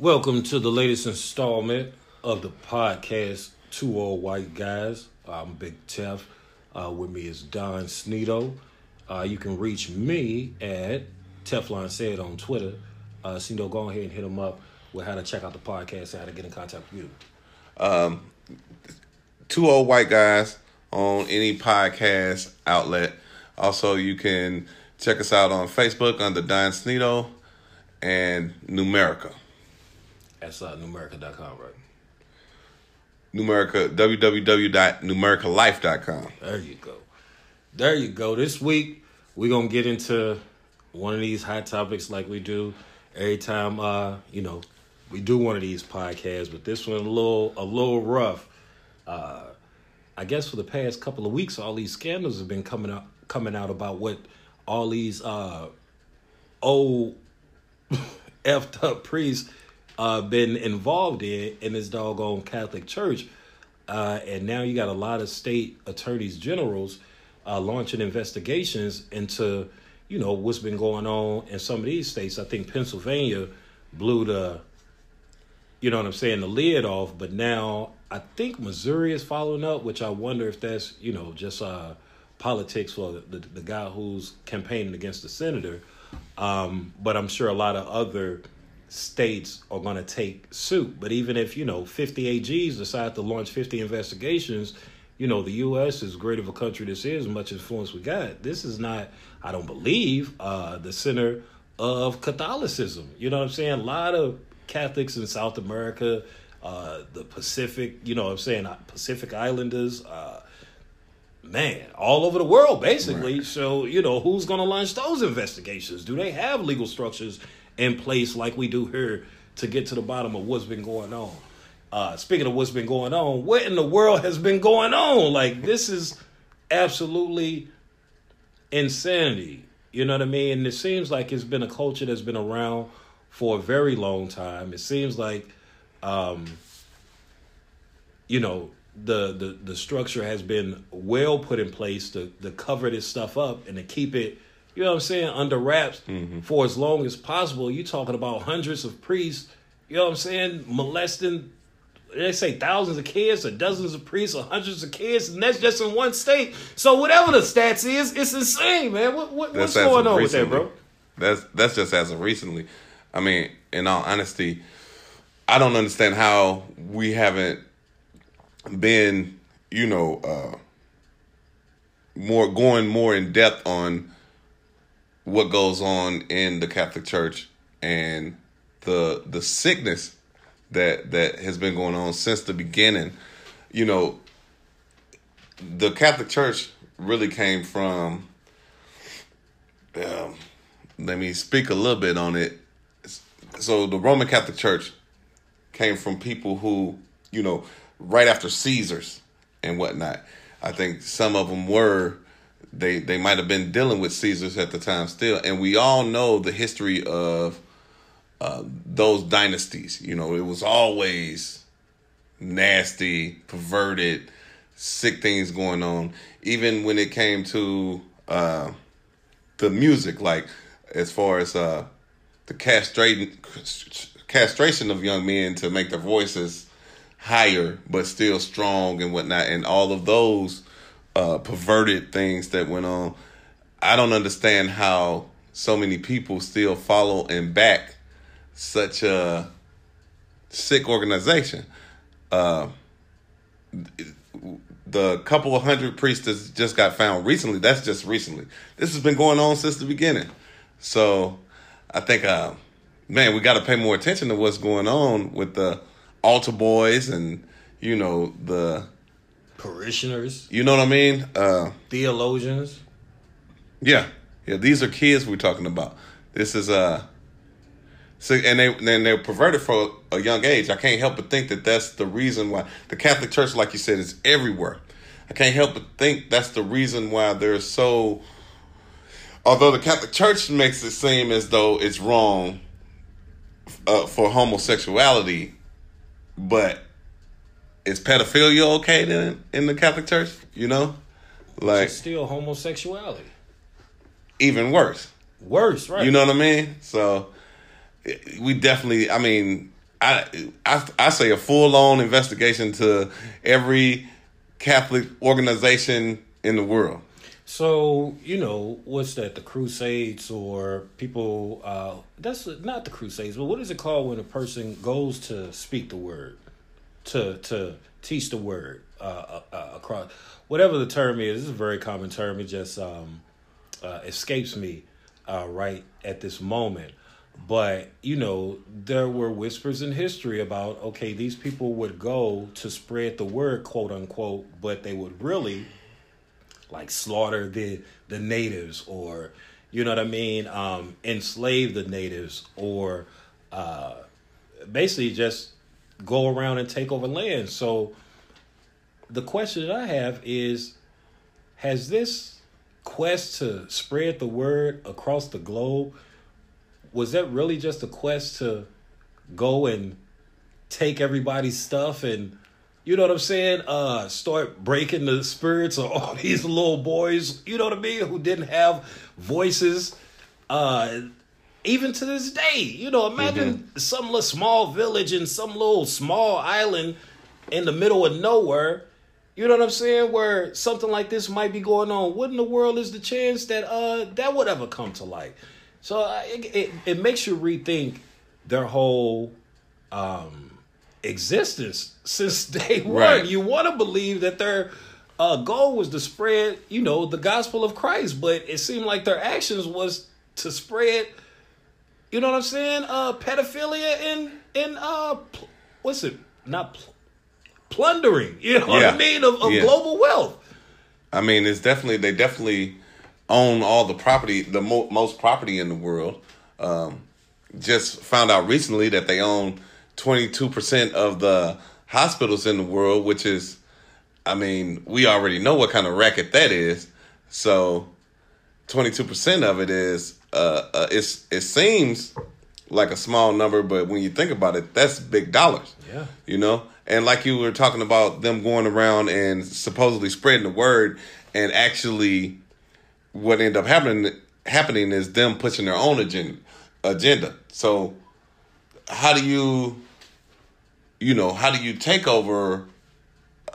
Welcome to the latest installment of the podcast, Two Old White Guys. I'm Big Tef. Uh, with me is Don Sneedo. Uh, you can reach me at Teflon Said on Twitter. Uh, Sneedo, go ahead and hit him up with how to check out the podcast and how to get in contact with you. two old white guys on any podcast outlet. Also, you can check us out on Facebook under Don Sneedo and Numerica. That's uh, numerica.com, right? Numerica, www.numericalife.com. There you go. There you go. This week we're gonna get into one of these hot topics like we do every time uh, you know, we do one of these podcasts, but this one a little a little rough. Uh I guess for the past couple of weeks all these scandals have been coming out coming out about what all these uh old effed up priests uh been involved in in this doggone Catholic Church. Uh, and now you got a lot of state attorneys generals uh, launching investigations into, you know, what's been going on in some of these states. I think Pennsylvania blew the, you know what I'm saying, the lid off. But now I think Missouri is following up, which I wonder if that's, you know, just uh, politics for the, the, the guy who's campaigning against the senator. Um, but I'm sure a lot of other states are going to take suit. But even if, you know, 50 AGs decide to launch 50 investigations, you know, the U.S., as great of a country this is, much influence we got, this is not, I don't believe, uh, the center of Catholicism. You know what I'm saying? A lot of Catholics in South America, uh, the Pacific, you know what I'm saying, uh, Pacific Islanders, uh, man, all over the world, basically. So, you know, who's going to launch those investigations? Do they have legal structures in place like we do here to get to the bottom of what's been going on? Uh, speaking of what's been going on, what in the world has been going on? Like, this is absolutely insanity. You know what I mean? And it seems like it's been a culture that's been around for a very long time. It seems like, um, you know, the, the the structure has been well put in place to to cover this stuff up and to keep it, you know what I'm saying, under wraps for as long as possible. You're talking about hundreds of priests, you know what I'm saying, molesting they say thousands of kids or dozens of priests or hundreds of kids, and that's just in one state. So whatever the stats is, it's insane, man. What, what what's going on with that, bro? That's that's just as of recently. I mean, in all honesty, I don't understand how we haven't been, you know, uh more going more in depth on what goes on in the Catholic Church and the the sickness that that has been going on since the beginning. You know, the Catholic Church really came from um, let me speak a little bit on it. So the Roman Catholic Church came from people who, you know, right after Caesar's and whatnot. I think some of them were they they might have been dealing with Caesars at the time still, and we all know the history of uh, those dynasties. You know, it was always nasty, perverted, sick things going on. Even when it came to uh, the music, like as far as uh, the castrating castration of young men to make their voices higher but still strong and whatnot, and all of those uh, perverted things that went on. I don't understand how so many people still follow and back such a sick organization. Uh, the couple of hundred priests that just got found recently, that's just recently. This has been going on since the beginning. So I think, uh, man, we got to pay more attention to what's going on with the altar boys and, you know, the, Parishioners, you know what I mean? Uh, theologians. yeah. Yeah. These are kids we're talking about. This is, uh, so, and they and they're perverted for a young age. I can't help but think that that's the reason why the Catholic Church, like you said, is everywhere. I can't help but think that's the reason why they're so. Although the Catholic Church makes it seem as though it's wrong uh, for homosexuality, but is pedophilia okay then in the Catholic Church? You know, like It's still homosexuality. even worse. Worse, right? You know what I mean? So we definitely, I mean, I, I I say a full on investigation to every Catholic organization in the world. So you know what's that? The Crusades or people? Uh, that's not the Crusades, but what is it called when a person goes to speak the word, to to teach the word uh, uh, uh across whatever the term is. This is a very common term. It just um, uh, escapes me uh, right at this moment. But you know, there were whispers in history about okay, these people would go to spread the word, quote unquote, but they would really like slaughter the the natives or you know what I mean, um, enslave the natives or uh, basically just go around and take over land. So the question that I have is has this quest to spread the word across the globe was that really just a quest to go and take everybody's stuff and you know what I'm saying? Uh, start breaking the spirits of all these little boys, you know what I mean, who didn't have voices. Uh, even to this day, you know, imagine mm-hmm. some little small village in some little small island in the middle of nowhere. You know what I'm saying? Where something like this might be going on. What in the world is the chance that uh that would ever come to light? So uh, it, it, it makes you rethink their whole um existence since day one. Right. You want to believe that their uh, goal was to spread, you know, the gospel of Christ, but it seemed like their actions was to spread, you know what I'm saying, uh, pedophilia and and uh, pl- what's it? Not pl- plundering. You know yeah. what I mean of, of yeah. global wealth. I mean, it's definitely they definitely own all the property, the mo- most property in the world. Um, just found out recently that they own 22% of the hospitals in the world, which is, I mean, we already know what kind of racket that is. So 22% of it is, uh, uh it's, it seems like a small number, but when you think about it, that's big dollars. Yeah. You know? And like you were talking about them going around and supposedly spreading the word and actually what ended up happening happening is them pushing their own agenda agenda. So how do you you know how do you take over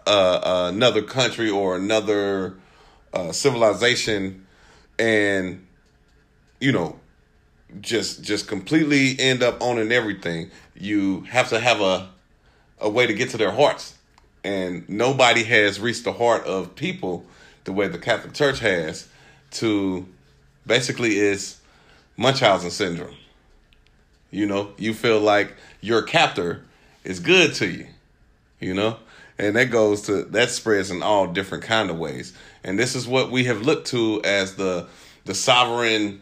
uh, another country or another uh, civilization and you know just just completely end up owning everything you have to have a a way to get to their hearts and nobody has reached the heart of people the way the catholic church has to basically is munchausen syndrome you know, you feel like your captor is good to you, you know? And that goes to that spreads in all different kind of ways. And this is what we have looked to as the the sovereign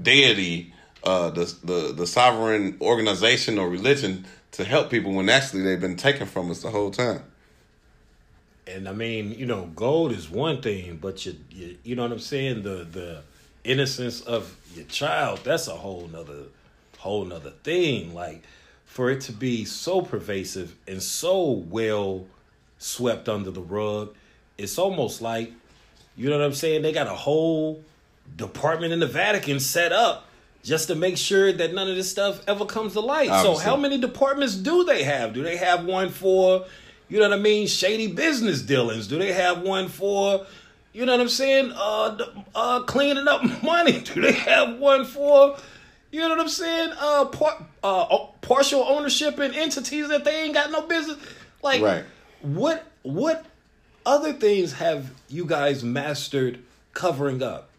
deity, uh the the the sovereign organization or religion to help people when actually they've been taken from us the whole time. And I mean, you know, gold is one thing, but you, you, you know what I'm saying? The the innocence of your child, that's a whole nother whole nother thing. Like for it to be so pervasive and so well swept under the rug, it's almost like, you know what I'm saying? They got a whole department in the Vatican set up just to make sure that none of this stuff ever comes to light. Obviously. So how many departments do they have? Do they have one for, you know what I mean, shady business dealings? Do they have one for you know what I'm saying? Uh, uh, cleaning up money. Do they have one for you know what I'm saying? Uh, par- uh, partial ownership in entities that they ain't got no business. Like, right. what what other things have you guys mastered covering up?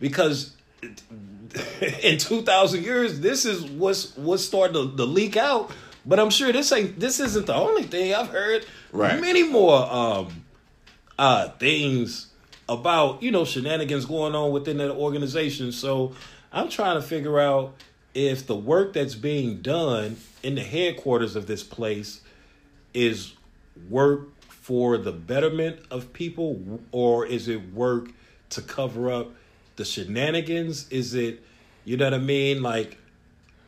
Because in 2,000 years, this is what's what's starting to, to, leak out. But I'm sure this ain't this isn't the only thing I've heard. Right. Many more um, uh, things about you know shenanigans going on within that organization. So I'm trying to figure out if the work that's being done in the headquarters of this place is work for the betterment of people or is it work to cover up the shenanigans? Is it, you know what I mean? Like,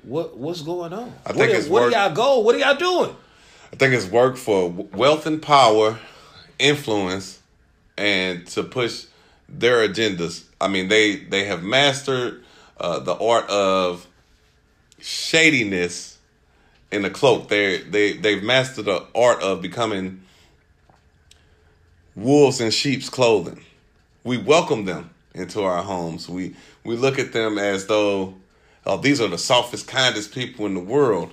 what what's going on? I think what, it's what work, do y'all go? What are y'all doing? I think it's work for wealth and power, influence, and to push their agendas. I mean, they they have mastered uh, the art of shadiness in the cloak. They they they've mastered the art of becoming wolves in sheep's clothing. We welcome them into our homes. We we look at them as though oh these are the softest, kindest people in the world.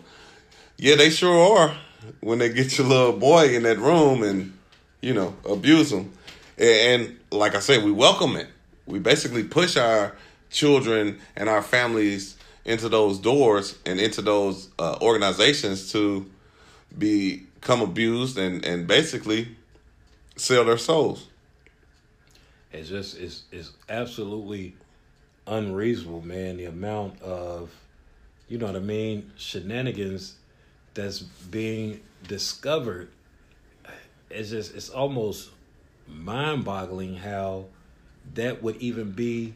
Yeah, they sure are. When they get your little boy in that room and you know abuse them, and, and like I said, we welcome it. We basically push our children and our families into those doors and into those uh, organizations to become abused and and basically sell their souls. It's just it's it's absolutely unreasonable, man. The amount of you know what I mean shenanigans that's being discovered. It's just it's almost mind-boggling how that would even be.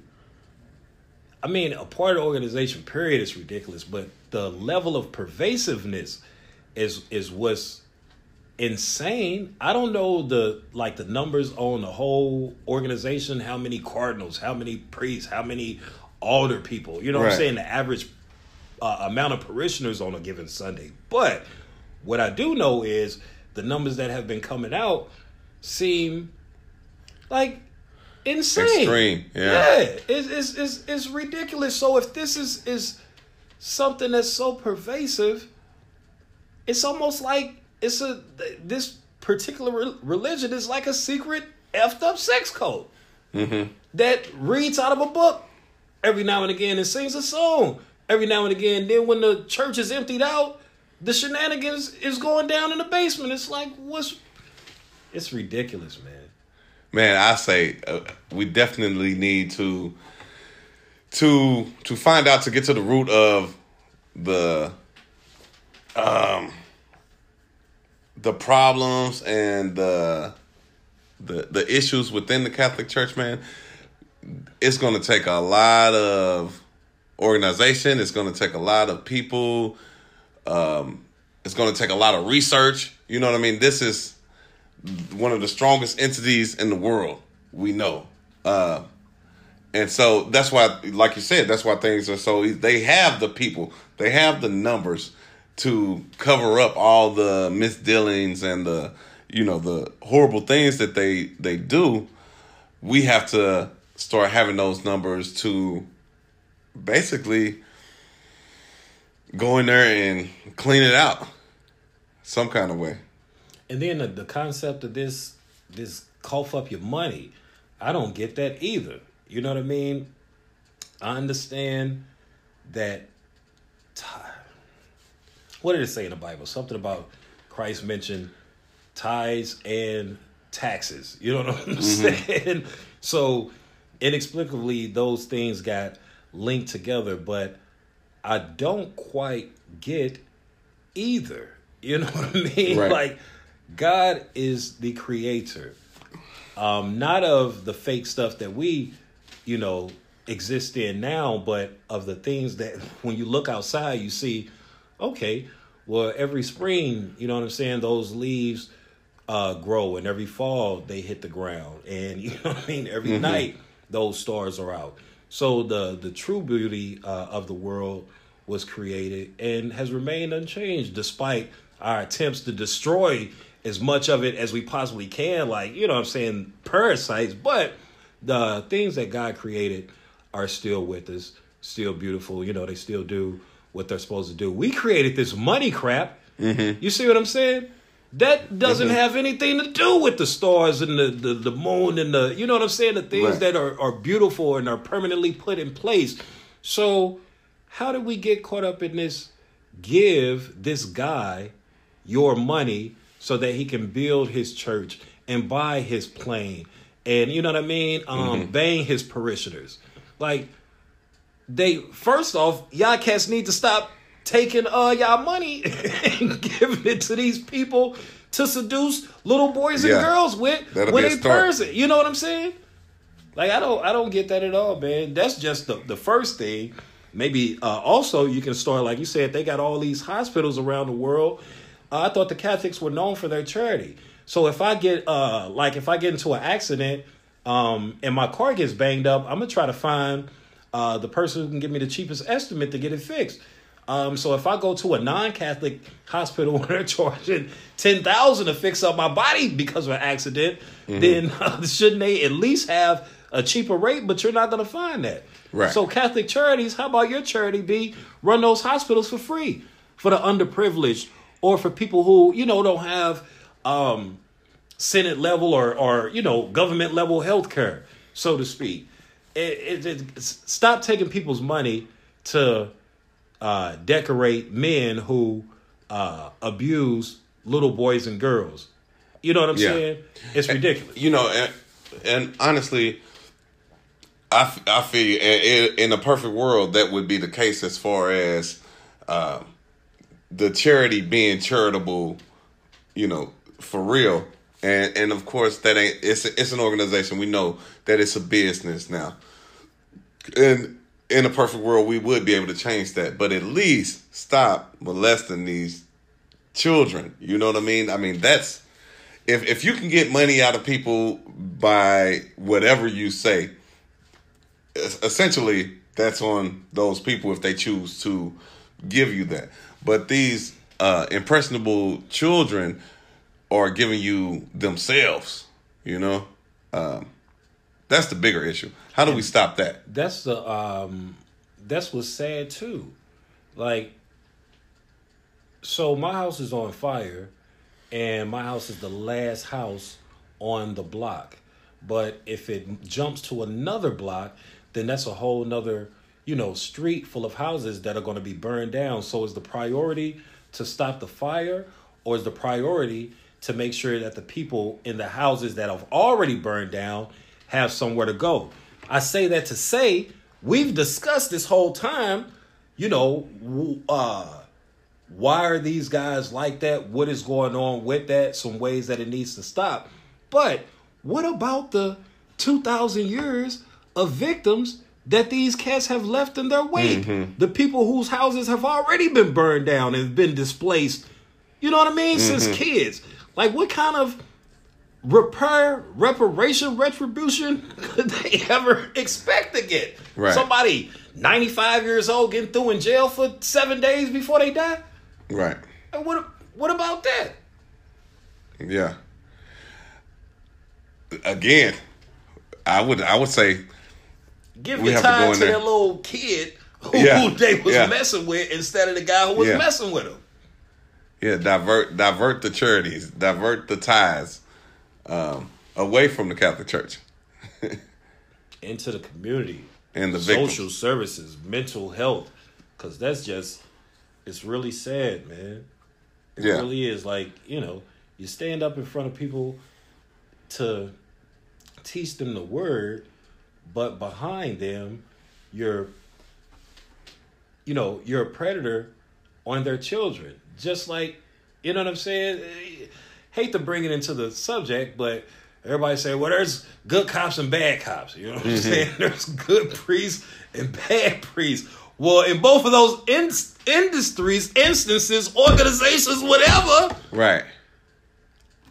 I mean, a part of the organization period is ridiculous, but the level of pervasiveness is is what's insane. I don't know the like the numbers on the whole organization, how many cardinals, how many priests, how many altar people. You know what I'm saying? The average uh, amount of parishioners on a given Sunday. But what I do know is the numbers that have been coming out seem like insane. Extreme, yeah. Yeah, it's, it's, it's, it's ridiculous. So if this is is something that's so pervasive, it's almost like it's a this particular religion is like a secret effed up sex code that reads out of a book every now and again and sings a song every now and again. Then when the church is emptied out, the shenanigans is going down in the basement. It's like what's it's ridiculous, man. Man, I say uh, we definitely need to to to find out to get to the root of the um the problems and the the the issues within the Catholic Church, man. It's going to take a lot of organization. It's going to take a lot of people. Um, it's going to take a lot of research. You know what I mean? This is one of the strongest entities in the world. We know. Uh, and so that's why, like you said, that's why things are so. easy. They have the people, they have the numbers to cover up all the misdealings and the, you know, the horrible things that they they do. We have to start having those numbers to basically go in there and clean it out some kind of way. And then the, the concept of this this cough up your money, I don't get that either. You know what I mean? I understand that. ti- What did it say in the Bible? Something about Christ mentioned tithes and taxes. You know what I'm saying? So inexplicably, those things got linked together, but I don't quite get either. You know what I mean? Right. Like God is the creator, um, not of the fake stuff that we, you know, exist in now, but of the things that when you look outside, you see, okay, well, every spring, you know what I'm saying, those leaves uh, grow, and every fall they hit the ground, and you know what I mean. Every night those stars are out. So the the true beauty uh, of the world was created and has remained unchanged despite our attempts to destroy as much of it as we possibly can. Like you know what I'm saying, parasites, but the things that God created are still with us, still beautiful. You know, they still do what they're supposed to do. We created this money crap. Mm-hmm. You see what I'm saying? That doesn't mm-hmm. have anything to do with the stars and the, the, the moon and the you know what I'm saying? The things Right. that are, are beautiful and are permanently put in place. So how did we get caught up in this give this guy your money so that he can build his church and buy his plane and you know what I mean? Um mm-hmm. bang his parishioners. Like they first off, y'all cats need to stop taking uh y'all money and giving it to these people to seduce little boys and Yeah. girls with when they start. person. You know what I'm saying? Like I don't I don't get that at all, man. That's just the the first thing. Maybe uh, also you can start like you said they got all these hospitals around the world. Uh, I thought the Catholics were known for their charity. So if I get uh like if I get into an accident um and my car gets banged up, I'm gonna try to find uh the person who can give me the cheapest estimate to get it fixed. Um, so if I go to a non-Catholic hospital and they're charging ten thousand to fix up my body because of an accident, Mm-hmm. then uh, shouldn't they at least have a cheaper rate? But you're not going to find that. Right. So Catholic charities, how about your charity be run those hospitals for free for the underprivileged or for people who you know don't have um, Senate level or or you know government level health care, so to speak. It, it, it, stop taking people's money to uh, decorate men who uh, abuse little boys and girls. You know what I'm Yeah. saying? It's ridiculous. You know, and, and honestly, I feel in, in a perfect world that would be the case as far as uh, the charity being charitable, you know, for real. And and of course that ain't it's it's an organization. We know that it's a business now. And in a perfect world, we would be able to change that, but at least stop molesting these children. You know what I mean? I mean that's if if you can get money out of people by whatever you say, essentially that's on those people if they choose to give you that. But these uh, impressionable children are giving you themselves. You know, um, that's the bigger issue. How do we stop that? that's the um that's what's sad too like so my house is on fire and my house is the last house on the block but if it jumps to another block then that's a whole nother you know street full of houses that are going to be burned down so is the priority to stop the fire or is the priority to make sure that the people in the houses that have already burned down have somewhere to go i say that to say we've discussed this whole time you know uh why are these guys like that? What is going on with that? Some ways that it needs to stop. But what about the 2,000 years of victims that these cats have left in their wake? The people whose houses have already been burned down and been displaced, you know what I mean, since kids. Like, what kind of repair, reparation, retribution could they ever expect to get? Right. Somebody 95 years old getting through in jail for seven days before they die? Right. And what what about that? Yeah. Again, I would I would say Give your to time to there. that little kid who, Yeah, they was yeah. messing with instead of the guy who was Yeah. messing with him. yeah divert divert the charities, divert the ties um, away from the Catholic Church Into the community, and the victims. social services, mental health, because that's just it's really sad, man. It Yeah. really is. Like you know, you stand up in front of people to teach them the word, but behind them, you're you know, you're a predator on their children. Just like, you know what I'm saying? Hate to bring it into the subject, but everybody say, well, there's good cops and bad cops. You know what I'm mm-hmm. saying? There's good priests and bad priests. Well, in both of those in- industries, instances, organizations, whatever, Right.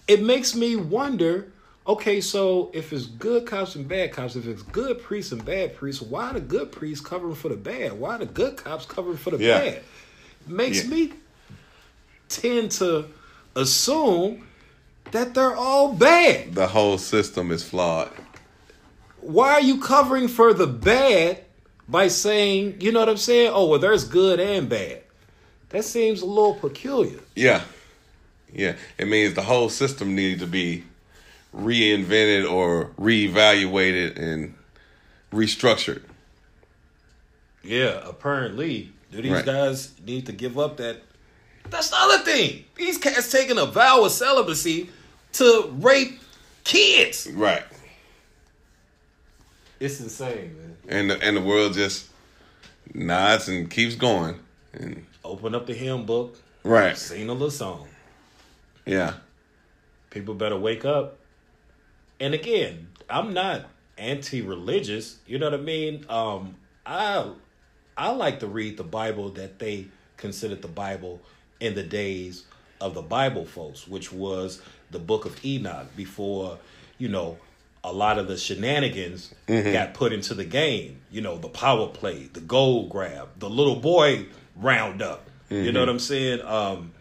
it makes me wonder okay, so if it's good cops and bad cops, if it's good priests and bad priests, why the good priests covering for the bad? Why the good cops covering for the Yeah. bad? Makes Yeah. me tend to assume that they're all bad. The whole system is flawed. Why are you covering for the bad by saying, you know what I'm saying? Oh, well, there's good and bad. That seems a little peculiar. Yeah. Yeah. It means the whole system needed to be reinvented or reevaluated and restructured. Yeah, apparently. Do these Right. guys need to give up that? That's the other thing. These cats taking a vow of celibacy to rape kids. Right. It's insane, man. And the, and the world just nods and keeps going. And Open up the hymn book, right. sing a little song. Yeah. People better wake up. And again, I'm not anti-religious. You know what I mean? Um, I I like to read the Bible that they considered the Bible in the days of the Bible folks, which was the book of Enoch before, you know, a lot of the shenanigans got put into the game. You know, the power play, the gold grab, the little boy round up. You know what I'm saying? Um,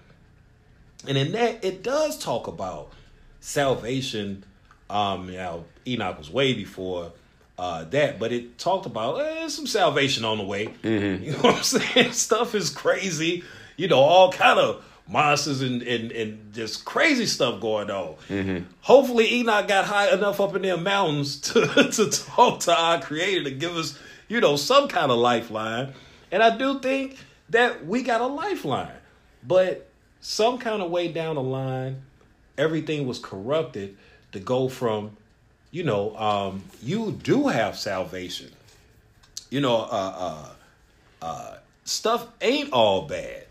and in that, it does talk about salvation. Um, now Enoch was way before uh, that, but it talked about eh, some salvation on the way. You know what I'm saying? Stuff is crazy. You know, all kind of monsters and, and, and just crazy stuff going on. Hopefully, Enoch got high enough up in their mountains to to talk to our Creator to give us, you know, some kind of lifeline. And I do think that we got a lifeline, but some kind of way down the line, everything was corrupted to go from, you know, um, you do have salvation. You know, uh, uh, uh, stuff ain't all bad.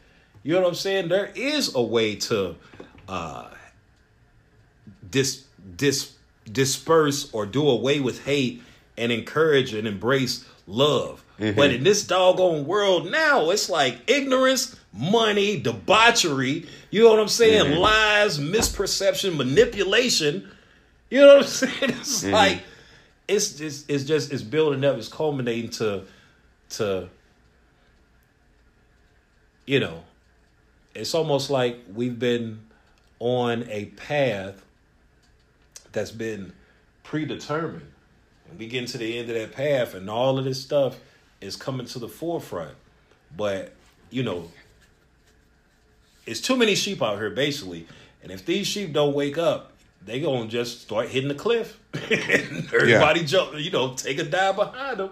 You know what I'm saying? There is a way to uh, dis, dis, disperse or do away with hate and encourage and embrace love. Mm-hmm. But in this doggone world now, it's like ignorance, money, debauchery, you know what I'm saying? Mm-hmm. Lies, misperception, manipulation. You know what I'm saying? It's mm-hmm. like it's just it's just it's building up, it's culminating to to you know, it's almost like we've been on a path that's been predetermined. And we get to the end of that path and all of this stuff is coming to the forefront. But, you know, it's too many sheep out here basically. And if these sheep don't wake up, they gonna just start hitting the cliff. and everybody jump, you know, take a dive behind them.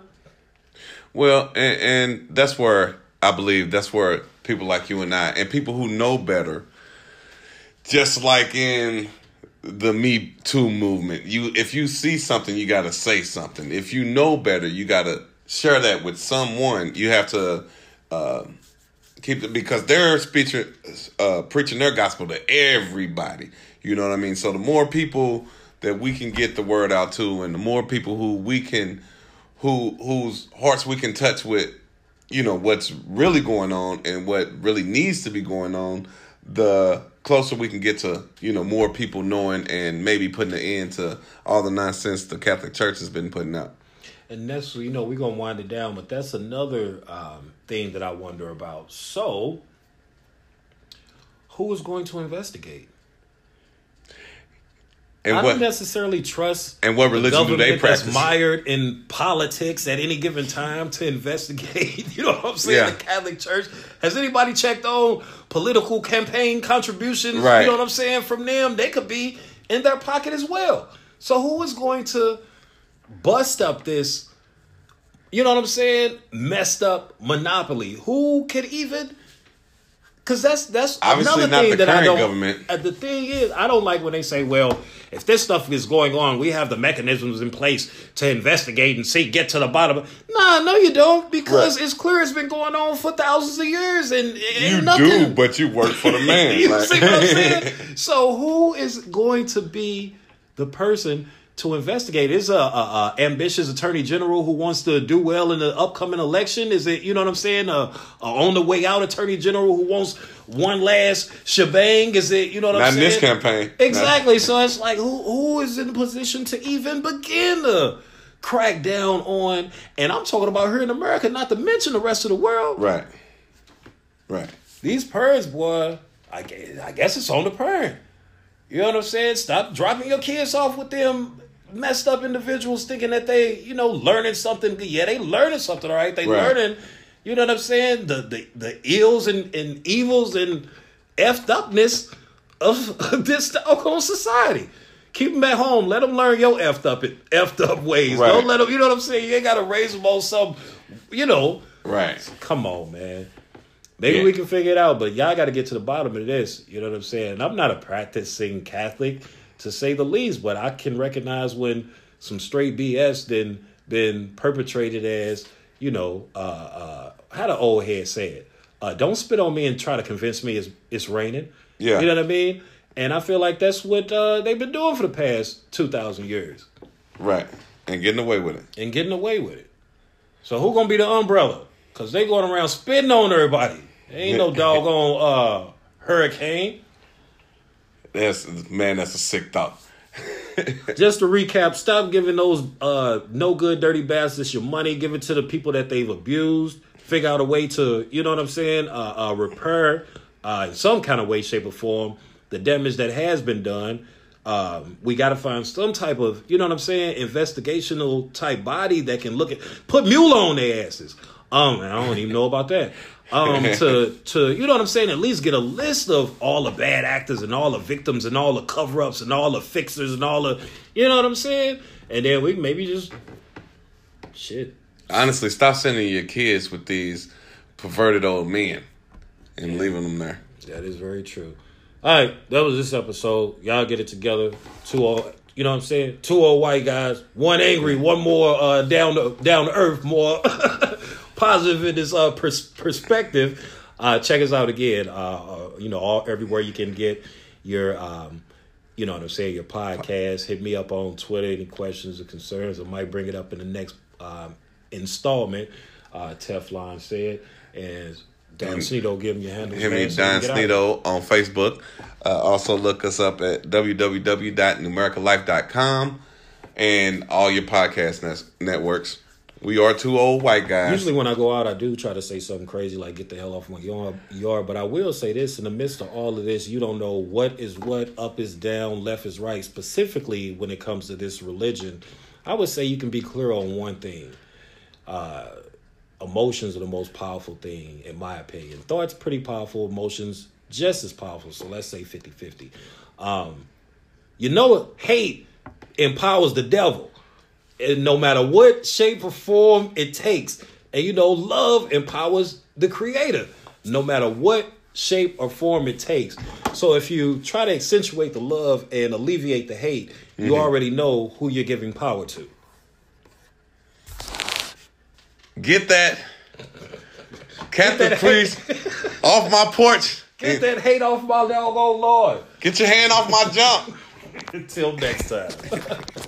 Well, and, and that's where I believe that's where people like you and I and people who know better, just like in the Me Too movement, you if you see something, you got to say something. If you know better, you got to share that with someone. You have to uh, keep it because they're speeching, uh, preaching their gospel to everybody. You know what I mean? So the more people that we can get the word out to, and the more people who we can, who whose hearts we can touch with, you know what's really going on and what really needs to be going on, the closer we can get to you know more people knowing and maybe putting an end to all the nonsense the Catholic Church has been putting out. And that's you know we're gonna wind it down, but that's another um, thing that I wonder about. So, who is going to investigate? And I what don't necessarily trust and what the religion do they government that's practice? mired in politics at any given time to investigate. you know what I'm saying? Yeah. The Catholic Church. Has anybody checked on political campaign contributions? Right. You know what I'm saying? From them, they could be in their pocket as well. So who is going to bust up this? You know what I'm saying? Messed up monopoly. Who could even? Because that's that's Obviously another not thing that I don't. government. Uh, the thing is, I don't like when they say, "Well, if this stuff is going on, we have the mechanisms in place to investigate and see, get to the bottom." Nah, no, you don't, because Right. it's clear it's been going on for thousands of years, and it you nothing. do, but you work for the man. you like- see what I'm saying? So who is going to be the person to investigate? Is a, a, a ambitious attorney general who wants to do well in the upcoming election? Is it you know what I'm saying? A, a on the way out attorney general who wants one last shebang? Is it you know what Not I'm not in saying? this campaign. Exactly. So it's like who who is in a position to even begin to crack down on? And I'm talking about here in America, not to mention the rest of the world. Right. Right. These parents, boy, I guess, I guess it's on the parent. You know what I'm saying? Stop dropping your kids off with them messed up individuals thinking that they, you know, learning something. Yeah, they learning something, all right? They Right. learning, you know what I'm saying? The the, the ills and, and evils and effed upness of this doggone society. Keep them at home. Let them learn your effed up effed up ways. Right. Don't let them. You know what I'm saying? You ain't got to raise them on some. You know, Right. come on, man. Maybe Yeah. we can figure it out, but y'all got to get to the bottom of this. You know what I'm saying? I'm not a practicing Catholic, to say the least, but I can recognize when some straight BS then been perpetrated as, you know, uh, uh, how the old head say it? Uh, don't spit on me and try to convince me it's, it's raining. Yeah. You know what I mean? And I feel like that's what uh, they've been doing for the past 2,000 years Right. And getting away with it. and getting away with it. So who gonna be the umbrella? Cause they going around spitting on everybody. There ain't no doggone uh, hurricane. That's man, that's a sick thought. Just to recap, stop giving those uh, no good, dirty bastards your money. Give it to the people that they've abused. figure out a way to, you know what I'm saying, uh, uh, repair uh, in some kind of way, shape, or form the damage that has been done. Um, we got to find some type of, you know what I'm saying, investigational type body that can look at, put mule on their asses. Um, I don't even know about that. Um, to to you know what I'm saying, at least get a list of all the bad actors and all the victims and all the cover ups and all the fixers and all the, you know what I'm saying, and then we maybe just shit. Honestly, stop sending your kids with these perverted old men and leaving them there. That is very true. All right, that was this episode. Y'all get it together. Two old, you know what I'm saying? Two old white guys, one angry, one more uh, down to down to earth, more positive in this uh, pers- perspective. Uh, check us out again. Uh, uh, you know, all everywhere you can get your, um, you know what I'm saying, your podcast. Hit me up on Twitter. Any questions or concerns? I might bring it up in the next um, installment. Uh, Teflon said, and Don Sneedo, give him your handle. Hit me, Don Sneedo, on Facebook. Uh, also, look us up at www.numericalife.com and all your podcast networks. We are two old white guys. Usually, when I go out, I do try to say something crazy like "get the hell off my yard." but I will say this: in the midst of all of this, you don't know what is what, up is down, left is right. Specifically, when it comes to this religion, I would say you can be clear on one thing. Uh, emotions are the most powerful thing, in my opinion. Thoughts pretty powerful, emotions just as powerful. So let's say 50 50. Um, you know, hate empowers the devil and no matter what shape or form it takes. And you know, love empowers the creator, no matter what shape or form it takes. So if you try to accentuate the love and alleviate the hate, you mm-hmm. already know who you're giving power to. Get that Catholic priest off my porch. Get that hate off my doggone Lord. Get your hand off my jump. Until next time.